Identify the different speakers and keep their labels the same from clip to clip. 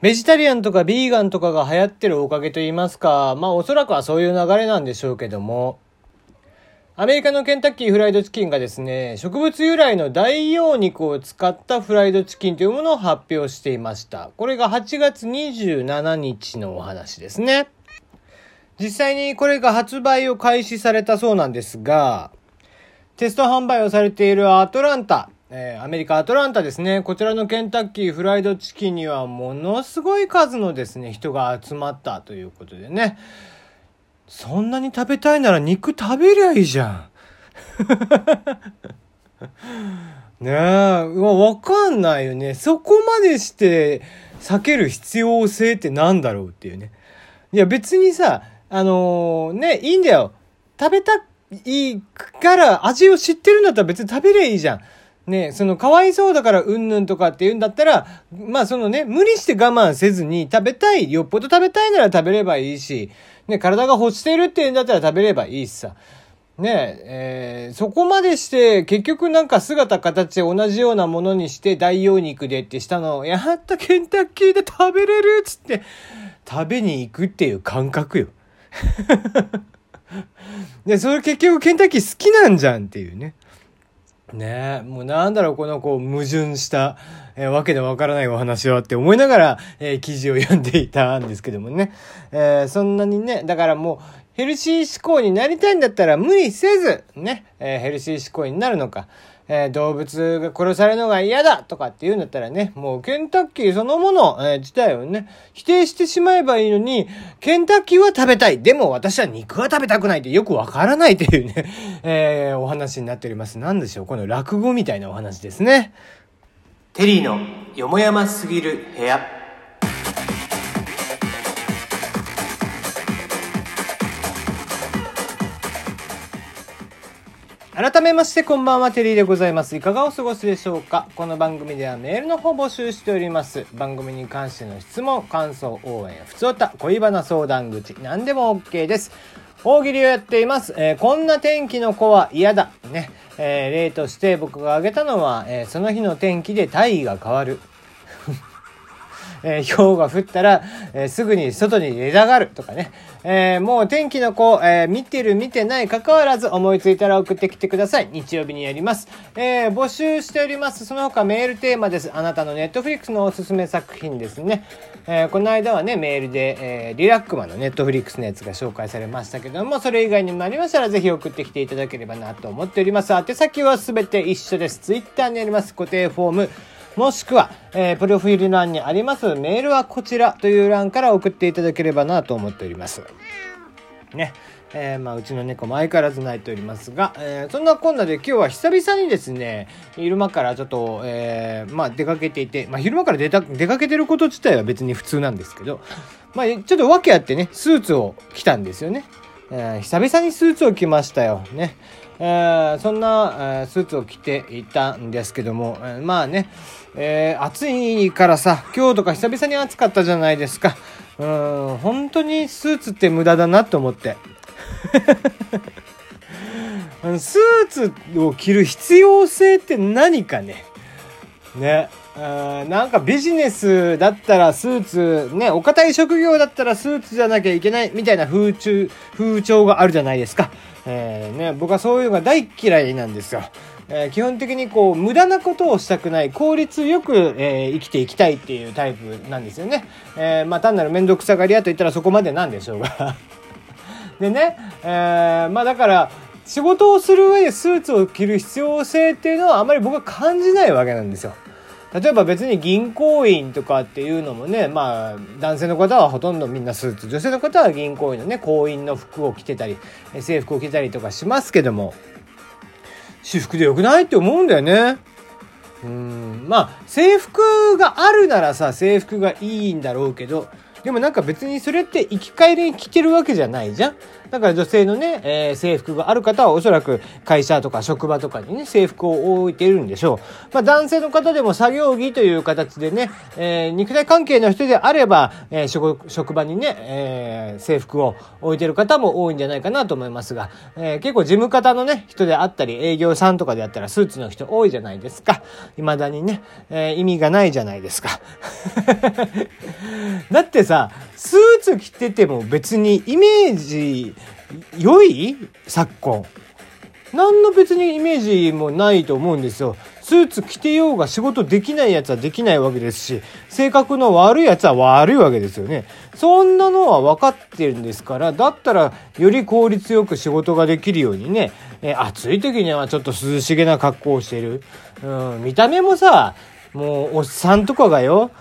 Speaker 1: ベジタリアンとかビーガンとかが流行ってるおかげと言いますか、まあおそらくはそういう流れなんでしょうけども、アメリカのケンタッキーフライドチキンがですね、植物由来の大葉肉を使ったフライドチキンというものを発表していました。これが8月27日のお話ですね。実際にこれが発売を開始されたそうなんですが、テスト販売をされているアトランタ、えー、アメリカ・アトランタですね。こちらのケンタッキーフライドチキンにはものすごい数のですね、人が集まったということでね。そんなに食べたいなら肉食べりゃいいじゃん。ねえ、わかんないよね。そこまでして避ける必要性ってなんだろうっていうね。いや別にさ、あのー、ね、いいんだよ。食べたいから味を知ってるんだったら別に食べりゃいいじゃん。ね、その、かわいそうだからうんぬんとかって言うんだったら、まあそのね、無理して我慢せずに食べたい、よっぽど食べたいなら食べればいいし、ね、体が欲してるって言うんだったら食べればいいしさ。ねえ、えー、そこまでして、結局なんか姿形同じようなものにして大葉肉でってしたのを、やったケンタッキーで食べれるっつって、食べに行くっていう感覚よ。で、それ結局ケンタッキー好きなんじゃんっていうね。ねえ、もうなんだろう、このこう矛盾した、えー、わけでわからないお話はって思いながら、えー、記事を読んでいたんですけどもね。えー、そんなにね、だからもう、ヘルシー思考になりたいんだったら無理せず、ね、えヘルシー思考になるのか。えー、動物が殺されるのが嫌だとかって言うんだったらね、もうケンタッキーそのもの、えー、自体をね、否定してしまえばいいのに、ケンタッキーは食べたい。でも私は肉は食べたくないってよくわからないっていうね、えー、お話になっております。何でしょう？この落語みたいなお話ですね。テリーのよもやますぎる部屋。改めましてこんばんは、テリーでございます。いかがお過ごしでしょうか？この番組ではメールの方募集しております。番組に関しての質問、感想、応援、ふつおた、恋バナ相談口、何でも OK です。大喜利をやっています。えー、こんな天気の子は嫌だ。ね。えー、例として僕が挙げたのは、えー、その日の天気で体位が変わる。えー、氷が降ったら、えー、すぐに外に出たがるとかね。えー、もう天気の子、え見てる見てない関わらず思いついたら送ってきてください。日曜日にやります。え募集しております。その他メールテーマです。あなたのネットフリックスのおすすめ作品ですね。えこの間はね、メールで、えリラックマのネットフリックスのやつが紹介されましたけども、それ以外にもありましたらぜひ送ってきていただければなと思っております。宛先はすべて一緒です。ツイッターにあります固定フォーム、もしくは、えー、プロフィール欄にありますメールはこちらという欄から送っていただければなと思っております。ね。えー、まあ、うちの猫も相変わらず泣いておりますが、えー、そんなこんなで今日は久々にですね、昼間からちょっと、えー、まあ、出かけていて、まあ、昼間から出た、出かけてること自体は別に普通なんですけど、まあ、ちょっと訳あってね、スーツを着たんですよね。えー、久々にスーツを着ましたよ。ね。えー、そんな、えー、スーツを着ていたんですけども、えー、まあね、え、暑いからさ、今日とか久々に暑かったじゃないですか。うん、本当にスーツって無駄だなと思って。スーツを着る必要性って何かね。ね。なんかビジネスだったらスーツ、ね、お堅い職業だったらスーツじゃなきゃいけないみたいな風潮、風潮があるじゃないですか。えー、ね、僕はそういうのが大嫌いなんですよ。えー、基本的にこう、無駄なことをしたくない、効率よく、えー、生きていきたいっていうタイプなんですよね。えー、まあ単なる面倒くさがり屋と言ったらそこまでなんでしょうが。でね、えー、まあだから、仕事をする上でスーツを着る必要性っていうのはあまり僕は感じないわけなんですよ。例えば別に銀行員とかっていうのもね、まあ、男性の方はほとんどみんなスーツ、女性の方は銀行員のね、行員の服を着てたり、制服を着てたりとかしますけども、私服でよくないって思うんだよね。うん、まあ、制服があるならさ、制服がいいんだろうけど、でもなんか別にそれって生き返りに来てるわけじゃないじゃん。だから女性のね、えー、制服がある方はおそらく会社とか職場とかにね、制服を置いているんでしょう。まあ男性の方でも作業着という形でね、えー、肉体関係の人であれば、えー、職場にね、えー、制服を置いてる方も多いんじゃないかなと思いますが、えー、結構事務方のね、人であったり、営業さんとかであったらスーツの人多いじゃないですか。未だにね、えー、意味がないじゃないですか。だってささ、スーツ着てても別にイメージ良い？昨今。何の別にイメージもないと思うんですよ。スーツ着てようが仕事できないやつはできないわけですし、性格の悪いやつは悪いわけですよね。そんなのは分かってるんですから、だったらより効率よく仕事ができるようにね、え暑い時にはちょっと涼しげな格好をしてる。うん、見た目もさ、もうおっさんとかがよ、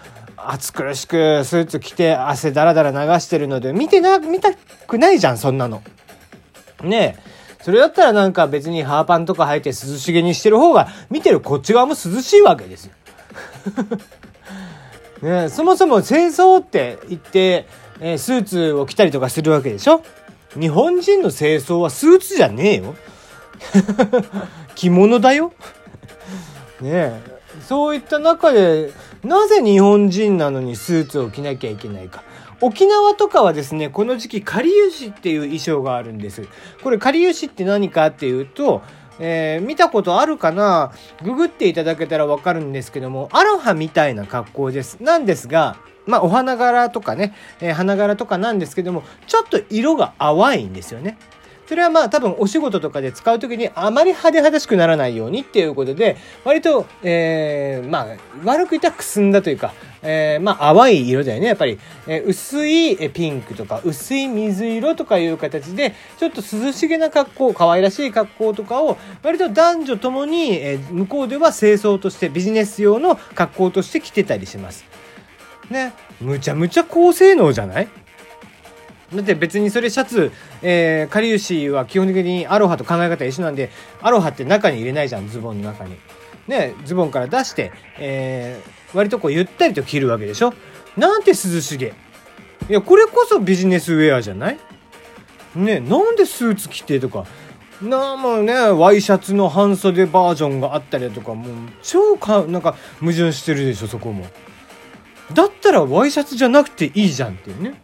Speaker 1: 暑苦しくスーツ着て汗だらだら流してるので、見てな、見たくないじゃん、そんなの。ねえ。それだったらなんか別にハーパンとか履いて涼しげにしてる方が、見てるこっち側も涼しいわけですよ。ねそもそも清掃って言って、えー、スーツを着たりとかするわけでしょ？日本人の清掃はスーツじゃねえよ。着物だよ。ねえ。そういった中で、なぜ日本人なのにスーツを着なきゃいけないか。沖縄とかはですね、この時期、かりゆしっていう衣装があるんです。これ、かりゆしって何かっていうと、えー、見たことあるかな？ググっていただけたらわかるんですけども、アロハみたいな格好です。なんですが、まあ、お花柄とかね、えー、花柄とかなんですけども、ちょっと色が淡いんですよね。それはまあ多分お仕事とかで使う時にあまり派手派手しくならないようにっていうことで、割と、えー、まあ悪く言ったらくすんだというか、えー、まあ淡い色だよね、やっぱり。えー、薄いピンクとか薄い水色とかいう形で、ちょっと涼しげな格好、可愛らしい格好とかを、割と男女ともに、えー、向こうでは清掃としてビジネス用の格好として着てたりします。ね。むちゃむちゃ高性能じゃない？だって別にそれシャツ、えー、かりゆしは基本的にアロハと考え方一緒なんで、アロハって中に入れないじゃん、ズボンの中に。ね、ズボンから出して、えー、割とこうゆったりと着るわけでしょ？なんて涼しげ。いや、これこそビジネスウェアじゃない？ね、なんでスーツ着てとか、なあもうね、ワイシャツの半袖バージョンがあったりとか、もう超か、なんか矛盾してるでしょ、そこも。だったらワイシャツじゃなくていいじゃんっていうね。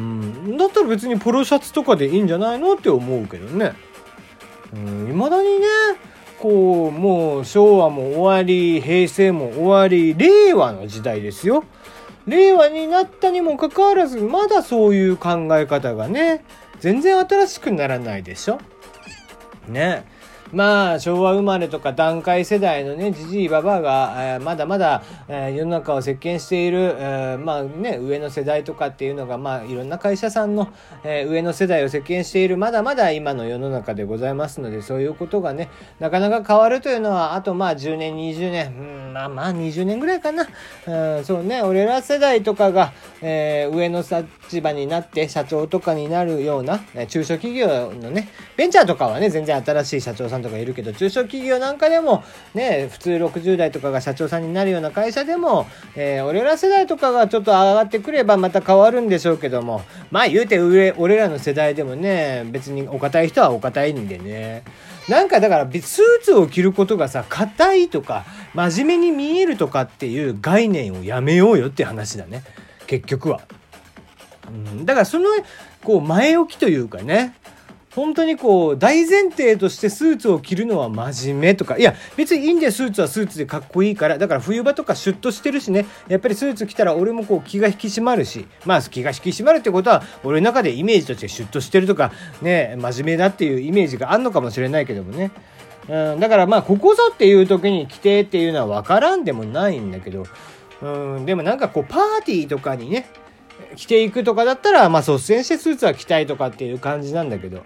Speaker 1: うん、だったら別にポロシャツとかでいいんじゃないのって思うけどね。うん、だにね、こう、もう昭和も終わり、平成も終わり、令和の時代ですよ。令和になったにもかかわらず、まだそういう考え方がね、全然新しくならないでしょ。ね。まあ昭和生まれとか団塊世代のねじじいばばが、えー、まだまだ、えー、世の中を席巻している、えー、まあね上の世代とかっていうのがまあいろんな会社さんの、え上の世代を席巻しているまだまだ今の世の中でございますのでそういうことがねなかなか変わるというのはあとまあ10年20年、うん、まあまあ20年ぐらいかな、うん、そうね俺ら世代とかが、え上の立場になって社長とかになるような、中小企業のねベンチャーとかはね全然新しい社長さんんとかいるけど、中小企業なんかでも、ね、普通60代とかが社長さんになるような会社でも、えー、俺ら世代とかがちょっと上がってくればまた変わるんでしょうけども、まあ言うて俺俺らの世代でもね、別にお堅い人はお堅いんでね。なんかだからスーツを着ることがさ、硬いとか、真面目に見えるとかっていう概念をやめようよって話だね。結局は。うん、だからその、こう前置きというかね、本当にこう、大前提としてスーツを着るのは真面目とか、いや、別にいいんだよ、スーツはスーツでかっこいいから。だから冬場とかシュッとしてるしね、やっぱりスーツ着たら俺もこう気が引き締まるし、まあ気が引き締まるってことは、俺の中でイメージとしてシュッとしてるとか、ね、真面目だっていうイメージがあるのかもしれないけどもね。うん、だからまあ、ここぞっていう時に着てっていうのは分からんでもないんだけど、うん、でもなんかこう、パーティーとかにね、着ていくとかだったら、まあ率先してスーツは着たいとかっていう感じなんだけど、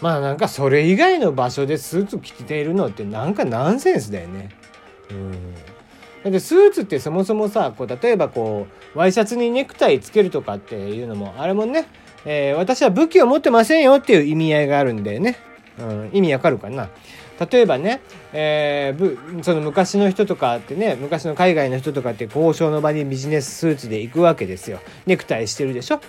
Speaker 1: まあなんかそれ以外の場所でスーツ着ているのってなんかナンセンスだよね。うん。だってスーツってそもそもさ、こう例えばこう、ワイシャツにネクタイつけるとかっていうのも、あれもね、えー、私は武器を持ってませんよっていう意味合いがあるんだよね。うん、意味わかるかな。例えばね、えー、その昔の人とかってね昔の海外の人とかって交渉の場にビジネススーツで行くわけですよ。ネクタイしてるでしょ？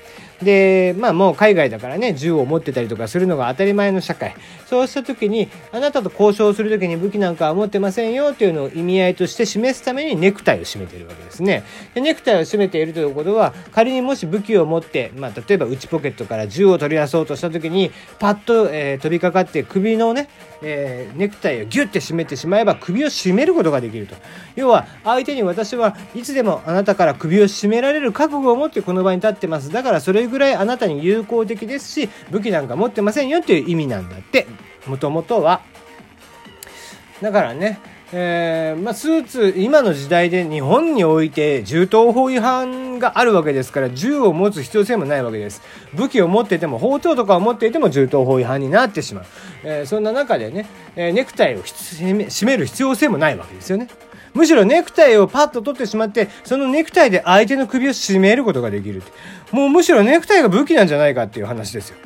Speaker 1: でまあもう海外だからね銃を持ってたりとかするのが当たり前の社会。そうした時にあなたと交渉する時に武器なんかは持ってませんよっていうのを意味合いとして示すためにネクタイを締めてるわけですね。でネクタイを締めているということは仮にもし武器を持って、まあ、例えば内ポケットから銃を取り出そうとした時にパッと、えー、飛びかかって首のね、えー、ネクタイをギュッて締めめてしまえば首を絞めることができると。要は相手に私はいつでもあなたから首を絞められる覚悟を持ってこの場に立ってます。だからそれぐらいあなたに有効的ですし武器なんか持ってませんよという意味なんだって。もともとは。だからねえーまあ、スーツ今の時代で日本において銃刀法違反があるわけですから銃を持つ必要性もないわけです武器を持っていても包丁とかを持っていても銃刀法違反になってしまう、えー、そんな中でね、えー、ネクタイを締める必要性もないわけですよねむしろネクタイをパッと取ってしまって、そのネクタイで相手の首を絞めることができる。もうむしろネクタイが武器なんじゃないかっていう話ですよ。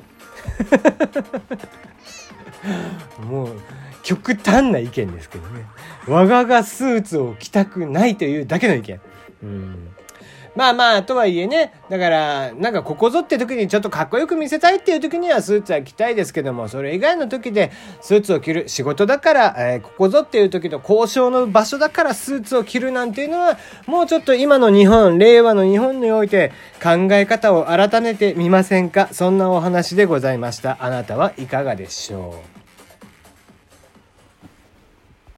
Speaker 1: もう、極端な意見ですけどね。我ががスーツを着たくないというだけの意見。うんまあまあ、とはいえね、だから、なんかここぞって時にちょっとかっこよく見せたいっていう時にはスーツは着たいですけども、それ以外の時でスーツを着る仕事だから、えー、ここぞっていう時の交渉の場所だからスーツを着るなんていうのは、もうちょっと今の日本、令和の日本において考え方を改めてみませんか？そんなお話でございました。あなたはいかがでしょう？